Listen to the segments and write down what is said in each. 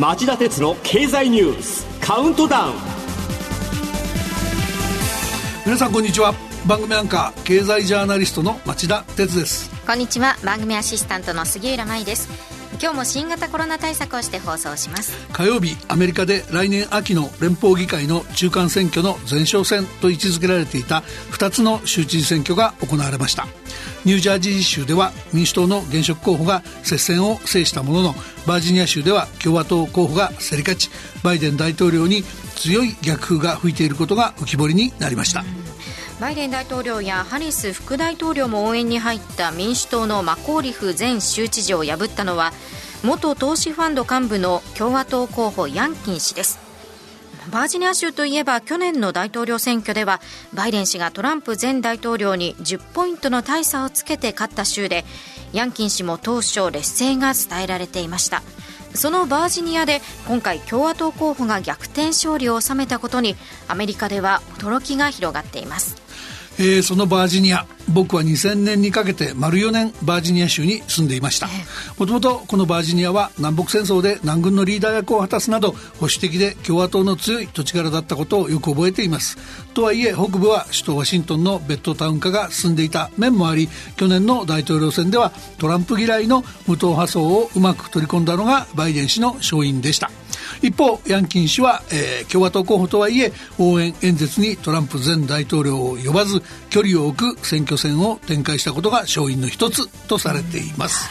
町田鉄の経済ニュースカウントダウン。皆さんこんにちは。番組アンカー経済ジャーナリストの町田鉄です。こんにちは。番組アシスタントの杉浦舞です今日も新型コロナ対策をして放送します。火曜日アメリカで来年秋の連邦議会の中間選挙の前哨戦と位置づけられていた2つの州知事選挙が行われました。ニュージャージー州では民主党の現職候補が接戦を制したもののバージニア州では共和党候補が競り勝ち。バイデン大統領に強い逆風が吹いていることが浮き彫りになりました、うんバイデン大統領やハリス副大統領も応援に入った民主党のマコーリフ前州知事を破ったのは元投資ファンド幹部の共和党候補ヤンキン氏です。バージニア州といえば去年の大統領選挙ではバイデン氏がトランプ前大統領に10ポイントの大差をつけて勝った州でヤンキン氏も当初劣勢が伝えられていました。そのバージニアで今回共和党候補が逆転勝利を収めたことにアメリカでは驚きが広がっています。えー、そのバージニア僕は2000年にかけて丸4年バージニア州に住んでいました。もともとこのバージニアは南北戦争で南軍のリーダー役を果たすなど保守的で共和党の強い土地柄だったことをよく覚えています。とはいえ北部は首都ワシントンのベッドタウン化が進んでいた面もあり去年の大統領選ではトランプ嫌いの無党派層をうまく取り込んだのがバイデン氏の勝因でした一方ヤンキン氏は、えー、共和党候補とはいえ応援演説にトランプ前大統領を呼ばず距離を置く選挙戦を展開したことが勝因の一つとされています、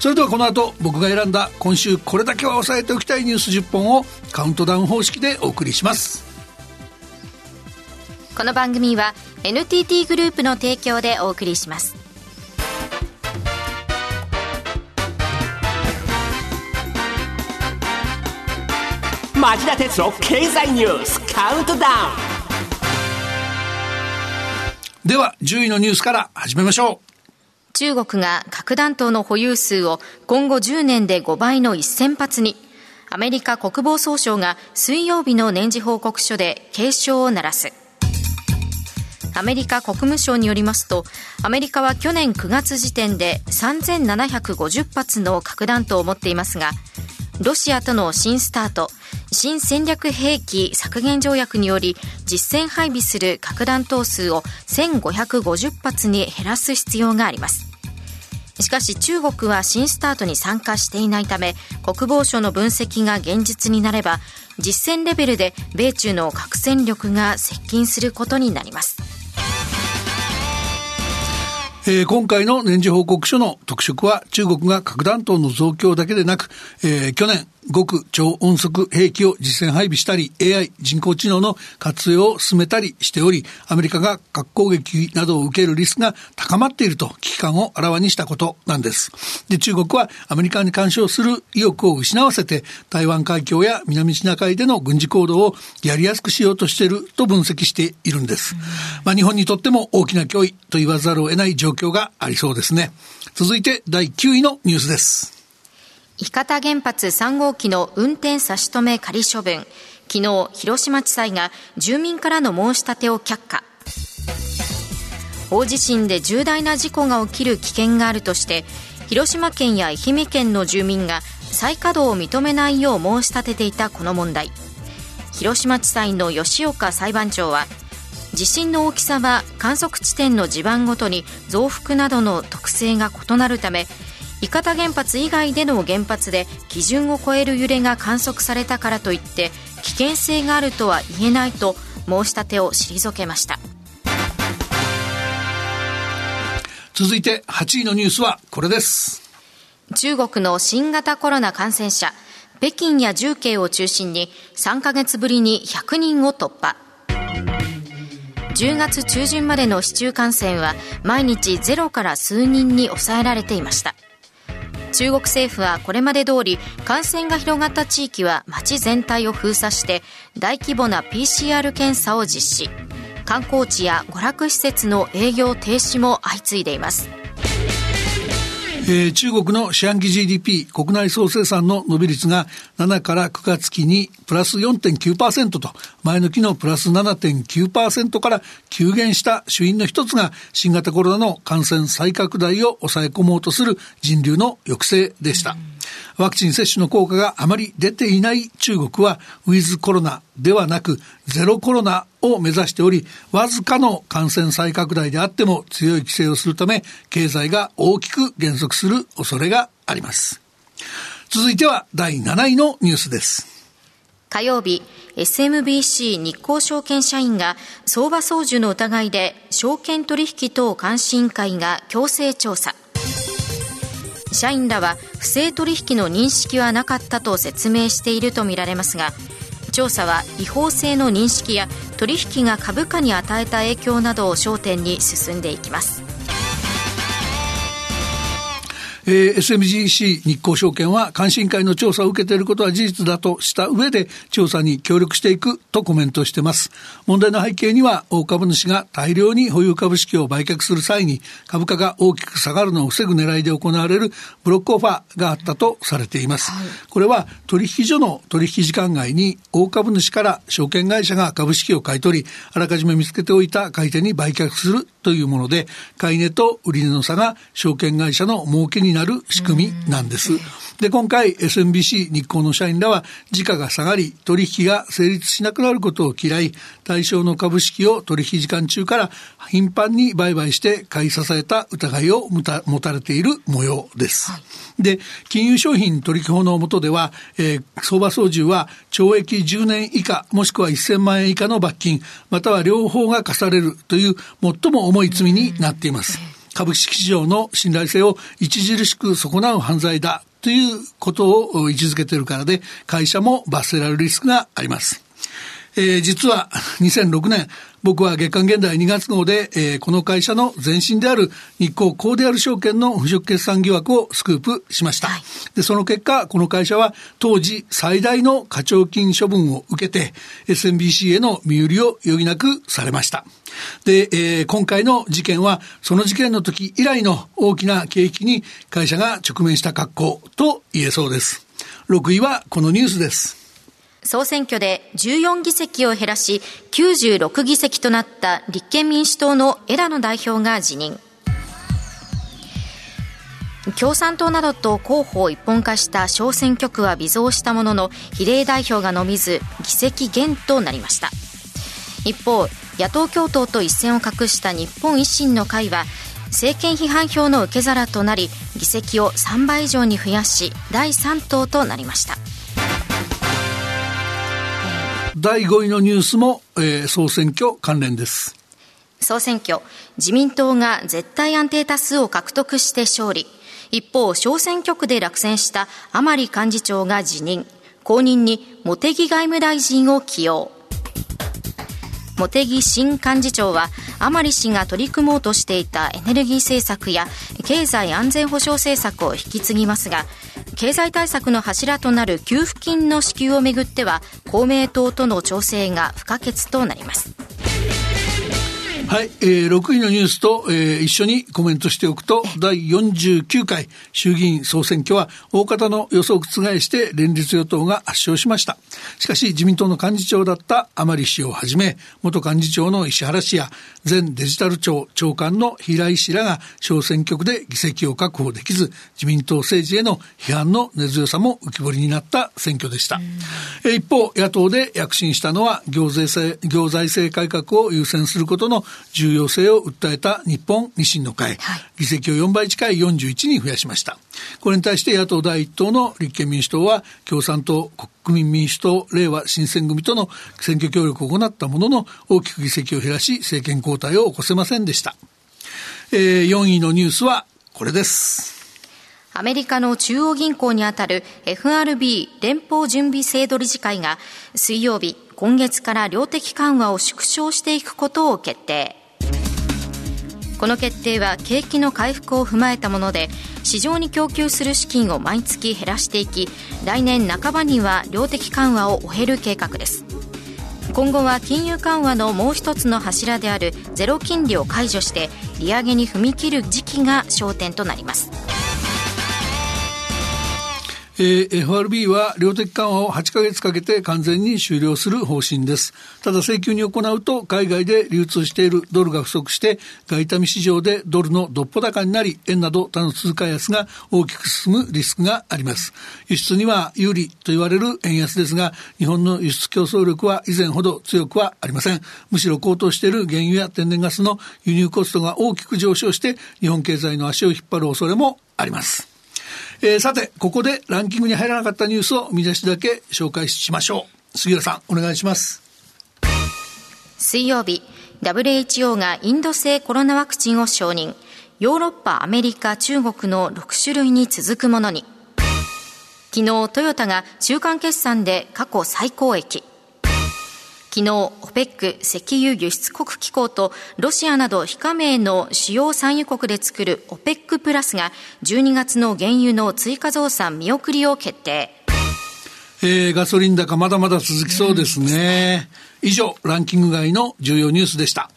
それではこの後僕が選んだ今週これだけは押さえておきたいニュース10本をカウントダウン方式でお送りします。この番組は NTT グループの提供でお送りします。町田鉄の経済ニュースカウントダウン。では10位のニュースから始めましょう。中国が核弾頭の保有数を今後10年で5倍の1000発に。アメリカ国防総省が水曜日の年次報告書で警鐘を鳴らす。アメリカ国務省によりますとアメリカは去年9月時点で3750発の核弾頭を持っていますがロシアとの新スタート新戦略兵器削減条約により実戦配備する核弾頭数を1550発に減らす必要があります。しかし中国は新スタートに参加していないため国防省の分析が現実になれば実戦レベルで米中の核戦力が接近することになります。えー、今回の年次報告書の特色は中国が核弾頭の増強だけでなく、えー、去年極超音速兵器を実戦配備したり AI 人工知能の活用を進めたりしておりアメリカが核攻撃などを受けるリスクが高まっていると危機感をあらわにしたことなんです。で中国はアメリカに干渉する意欲を失わせて台湾海峡や南シナ海での軍事行動をやりやすくしようとしていると分析しているんです、まあ、日本にとっても大きな脅威と言わざるを得ない状況がありそうですね。続いて第9位のニュースです。伊方原発3号機の運転差し止め仮処分。昨日広島地裁が住民からの申し立てを却下。大地震で重大な事故が起きる危険があるとして広島県や愛媛県の住民が再稼働を認めないよう申し立てていたこの問題。広島地裁の吉岡裁判長は地震の大きさは観測地点の地盤ごとに増幅などの特性が異なるため伊方原発以外での原発で基準を超える揺れが観測されたからといって危険性があるとは言えないと申し立てを退けました。続いて8位のニュースはこれです。中国の新型コロナ感染者北京や重慶を中心に3ヶ月ぶりに100人を突破。10月中旬までの市中感染は毎日ゼロから数人に抑えられていました中国政府はこれまで通り感染が広がった地域は街全体を封鎖して大規模な PCR 検査を実施。観光地や娯楽施設の営業停止も相次いでいます。えー、中国の四半期 GDP 国内総生産の伸び率が7から9月期にプラス4.9%と前の期のプラス7.9%から急減した主因の一つが新型コロナの感染再拡大を抑え込もうとする人流の抑制でした。ワクチン接種の効果があまり出ていない中国は、ウィズコロナではなく、ゼロコロナを目指しており、わずかの感染再拡大であっても強い規制をするため、経済が大きく減速する恐れがあります。続いては第7位のニュースです。火曜日、SMBC 日興証券社員が相場操縦の疑いで証券取引等監視委員会が強制調査。社員らは不正取引の認識はなかったと説明しているとみられますが調査は違法性の認識や取引が株価に与えた影響などを焦点に進んでいきます。えー、SMGC 日興証券は監視委員会の調査を受けていることは事実だとした上で調査に協力していくとコメントしています。問題の背景には大株主が大量に保有株式を売却する際に株価が大きく下がるのを防ぐ狙いで行われるブロックオファーがあったとされています。はい、これは取引所の取引時間外に大株主から証券会社が株式を買い取り、あらかじめ見つけておいた買い手に売却するというもので、買い値と売り値の差が証券会社の儲けになる仕組みなんです。で、今回 SMBC 日興の社員らは時価が下がり取引が成立しなくなることを嫌い、対象の株式を取引時間中から頻繁に売買して買い支えた疑いを持たれている模様です。はい、で、金融商品取引法の下では、えー、相場操縦は懲役10年以下もしくは1000万円以下の罰金、または両方が課されるという最も重い罪になっています。株式市場の信頼性を著しく損なう犯罪だということを位置づけているからで、会社も罰せられるリスクがあります。えー、実は2006年、僕は月刊現代2月号で、えー、この会社の前身である日光コーデアル証券の腐食決算疑惑をスクープしました。はい、で、その結果、この会社は当時最大の課徴金処分を受けて SMBC への身売りを余儀なくされました。で、えー、今回の事件はその事件の時以来の大きな景気に会社が直面した格好と言えそうです。6位はこのニュースです。総選挙で14議席を減らし96議席となった立憲民主党の枝野代表が辞任。共産党などと候補を一本化した小選挙区は微増したものの比例代表が伸びず議席減となりました。一方野党共闘と一線を画した日本維新の会は政権批判票の受け皿となり議席を3倍以上に増やし第3党となりました。第5位のニュースも、えー、総選挙関連です。総選挙、自民党が絶対安定多数を獲得して勝利。一方、小選挙区で落選した甘利幹事長が辞任。後任に茂木外務大臣を起用。茂木新幹事長は甘利氏が取り組もうとしていたエネルギー政策や経済安全保障政策を引き継ぎますが経済対策の柱となる給付金の支給をめぐっては公明党との調整が不可欠となります。はい、えー、6位のニュースと、えー、一緒にコメントしておくと、第49回衆議院総選挙は大方の予想を覆して連立与党が圧勝しました。しかし自民党の幹事長だった甘利氏をはじめ、元幹事長の石原氏や前デジタル庁長官の平井氏らが小選挙区で議席を確保できず、自民党政治への批判の根強さも浮き彫りになった選挙でした。えー、一方、野党で躍進したのは行税制、行財政改革を優先することの重要性を訴えた日本維新の会、はい、議席を4倍近い41に増やしました。これに対して野党第一党の立憲民主党は共産党、国民民主党、令和新選組との選挙協力を行ったものの大きく議席を減らし政権交代を起こせませんでした。えー、4位のニュースはこれです。アメリカの中央銀行にあたる FRB 連邦準備制度理事会が水曜日今月から量的緩和を縮小していくことを決定。この決定は景気の回復を踏まえたもので市場に供給する資金を毎月減らしていき来年半ばには量的緩和を終える計画です。今後は金融緩和のもう一つの柱であるゼロ金利を解除して利上げに踏み切る時期が焦点となります。えー、FRB は量的緩和を8ヶ月かけて完全に終了する方針です。ただ請求に行うと海外で流通しているドルが不足して外為市場でドルのどっぽ高になり円など他の通貨安が大きく進むリスクがあります。輸出には有利と言われる円安ですが日本の輸出競争力は以前ほど強くはありません。むしろ高騰している原油や天然ガスの輸入コストが大きく上昇して日本経済の足を引っ張る恐れもあります。えー、さて、ここでランキングに入らなかったニュースを見出しだけ紹介しましょう。杉浦さん、お願いします。水曜日、WHO がインド製コロナワクチンを承認。ヨーロッパ、アメリカ、中国の6種類に続くものに。昨日、トヨタが中間決算で過去最高益。昨日、OPEC 石油輸出国機構とロシアなど非加盟の主要産油国で作る OPEC プラスが12月の原油の追加増産見送りを決定。えー、ガソリン高まだまだ続きそうですね。以上、ランキング外の重要ニュースでした。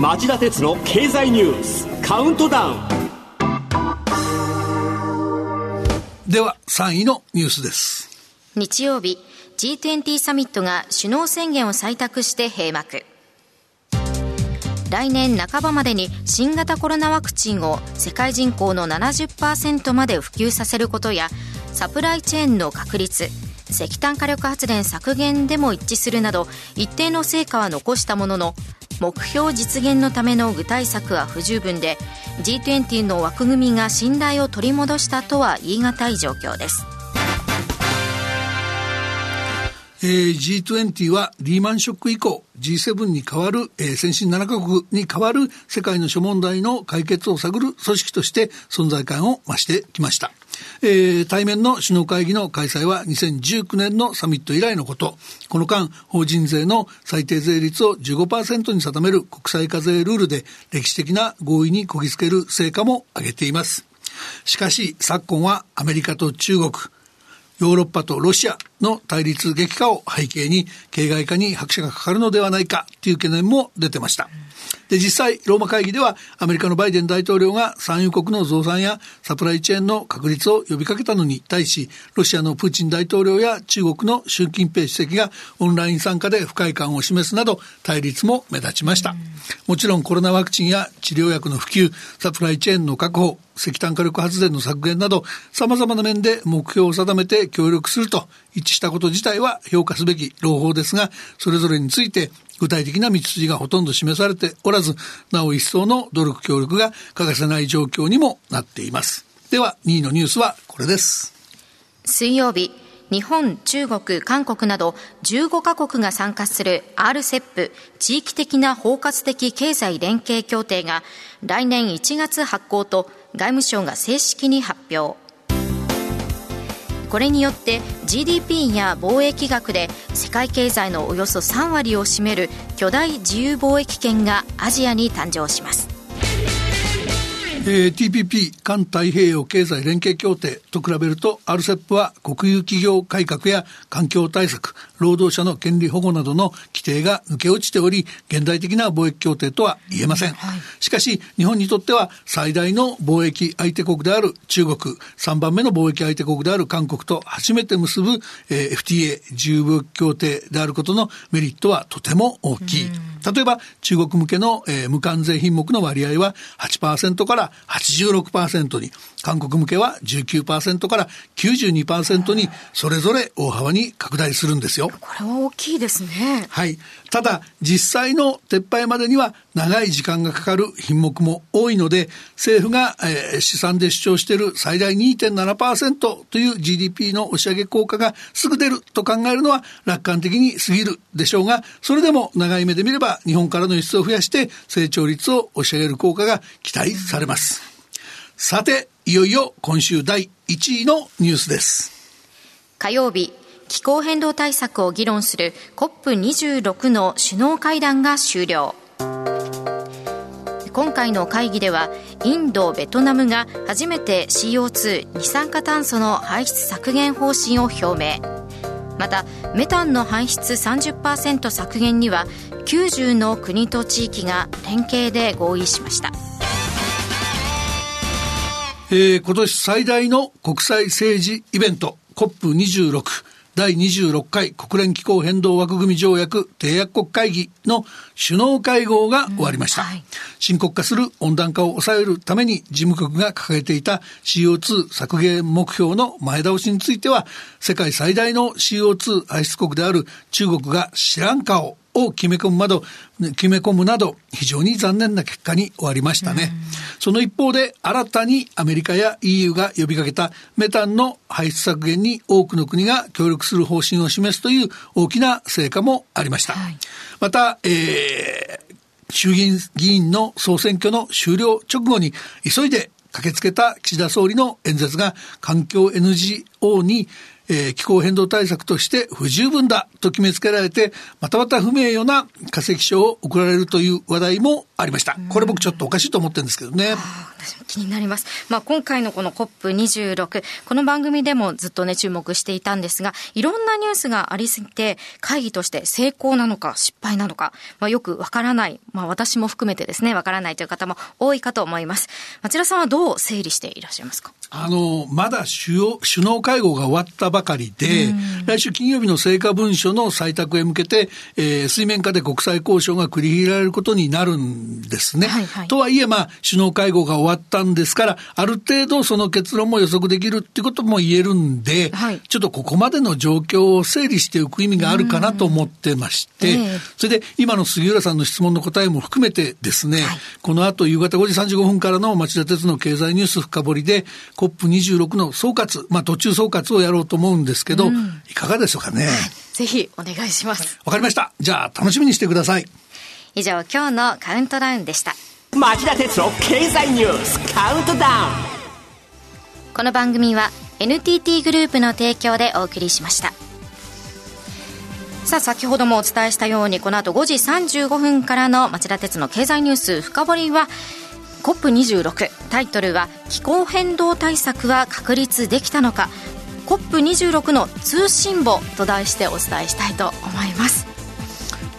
町田鉄の経済ニュースカウントダウンでは3位のニュースです。日曜日 G20 サミットが首脳宣言を採択して閉幕。来年半ばまでに新型コロナワクチンを世界人口の70%まで普及させることやサプライチェーンの確立石炭火力発電削減でも一致するなど一定の成果は残したものの目標実現のための具体策は不十分で G20 の枠組みが信頼を取り戻したとは言い難い状況です。えー、G20 はリーマンショック以降 G7 に代わる、えー、先進7カ国に代わる世界の諸問題の解決を探る組織として存在感を増してきました。えー、対面の首脳会議の開催は2019年のサミット以来のこと。この間、法人税の最低税率を15%に定める国際課税ルールで歴史的な合意にこぎつける成果も挙げています。しかし、昨今はアメリカと中国、ヨーロッパとロシアの対立激化を背景に形骸化に拍車がかかるのではないかという懸念も出てました。で、実際、ローマ会議ではアメリカのバイデン大統領が産油国の増産やサプライチェーンの確立を呼びかけたのに対し、ロシアのプーチン大統領や中国の習近平主席がオンライン参加で不快感を示すなど対立も目立ちました。もちろんコロナワクチンや治療薬の普及、サプライチェーンの確保、石炭火力発電の削減など様々な面で目標を定めて協力すると一致したこと自体は評価すべき朗報ですがそれぞれについて具体的な道筋がほとんど示されておらずなお一層の努力協力が欠かせない状況にもなっています。では2位のニュースはこれです。水曜日日本、中国、韓国など15カ国が参加する RCEP 地域的な包括的経済連携協定が来年1月発行と外務省が正式に発表。これによって GDP や貿易額で世界経済のおよそ3割を占める巨大自由貿易圏がアジアに誕生します。えー、TPP 環太平洋経済連携協定と比べると RCEP は国有企業改革や環境対策労働者の権利保護などの規定が抜け落ちており現代的な貿易協定とは言えません、はい、しかし日本にとっては最大の貿易相手国である中国3番目の貿易相手国である韓国と初めて結ぶ、えー、FTA 自由貿易協定であることのメリットはとても大きい、例えば中国向けの、えー、無関税品目の割合は8%から86%に、韓国向けは19%から92%にそれぞれ大幅に拡大するんですよ。これは大きいですね。はい。ただ、実際の撤廃までには長い時間がかかる品目も多いので、政府が、えー、試算で主張している最大2.7%という GDP の押し上げ効果がすぐ出ると考えるのは楽観的に過ぎるでしょうが、それでも長い目で見れば日本からの輸出を増やして成長率を押し上げる効果が期待されます。さて、いよいよ今週第1位のニュースです。火曜日、気候変動対策を議論する COP26 の首脳会談が終了。今回の会議ではインド、ベトナムが初めて CO2 二酸化炭素の排出削減方針を表明またメタンの排出30%削減には90の国と地域が連携で合意しましたえー、今年最大の国際政治イベント COP26 第26回国連気候変動枠組条約締約国会議の首脳会合が終わりました、うんはい、深刻化する温暖化を抑えるために事務局が掲げていた CO2 削減目標の前倒しについては世界最大の CO2 排出国である中国が知らん顔。を決め込むなど、決め込むなど、非常に残念な結果に終わりましたね。その一方で、新たにアメリカや EU が呼びかけたメタンの排出削減に多くの国が協力する方針を示すという大きな成果もありました。はい、また、えー、衆議院議員の総選挙の終了直後に急いで駆けつけた岸田総理の演説が環境 NGO にえー、気候変動対策として不十分だと決めつけられて、またまた不名誉な化石賞を贈られるという話題もありました。これ僕ちょっとおかしいと思ってるんですけどね。私も気になります。まあ今回のこの COP26、この番組でもずっとね注目していたんですが、いろんなニュースがありすぎて、会議として成功なのか失敗なのか、まあよくわからない、まあ私も含めてですね、わからないという方も多いかと思います。町田さんはどう整理していらっしゃいますか？あの、まだ首脳会合が終わったばかりで、来週金曜日の成果文書の採択へ向けて、えー、水面下で国際交渉が繰り広げられることになるんですね。はいはい、とはいえ、まあ、首脳会合が終わったんですから、ある程度その結論も予測できるっていうことも言えるんで、はい、ちょっとここまでの状況を整理しておく意味があるかなと思ってまして、それで今の杉浦さんの質問の答えも含めてですね、はい、この後夕方5時35分からの町田鉄の経済ニュース深掘りで、COP26 の総括、まあ途中総括をやろうと思うんですけど、うん、いかがでしょうかね？ぜひお願いします。わかりました。じゃあ楽しみにしてください。以上、今日のカウントダウンでした。町田鉄の経済ニュースカウントダウン。この番組は NTT グループの提供でお送りしました。さあ、先ほどもお伝えしたように、この後5時35分からの町田鉄の経済ニュース深掘りは、COP26 タイトルは気候変動対策は確立できたのか？COP26 の通信簿と題してお伝えしたいと思います。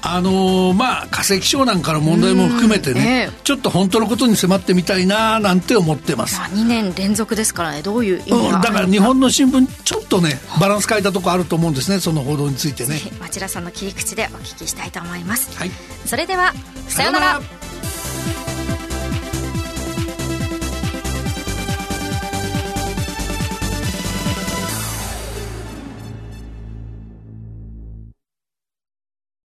あのー、まあ化石賞なんかの問題も含めてね、ちょっと本当のことに迫ってみたいななんて思ってます、まあ、2年連続ですからねどういう意味が、うん、だから日本の新聞ちょっとねバランス変えたとこあると思うんですねその報道についてね。町田さんの切り口でお聞きしたいと思います、はい、それではさようなら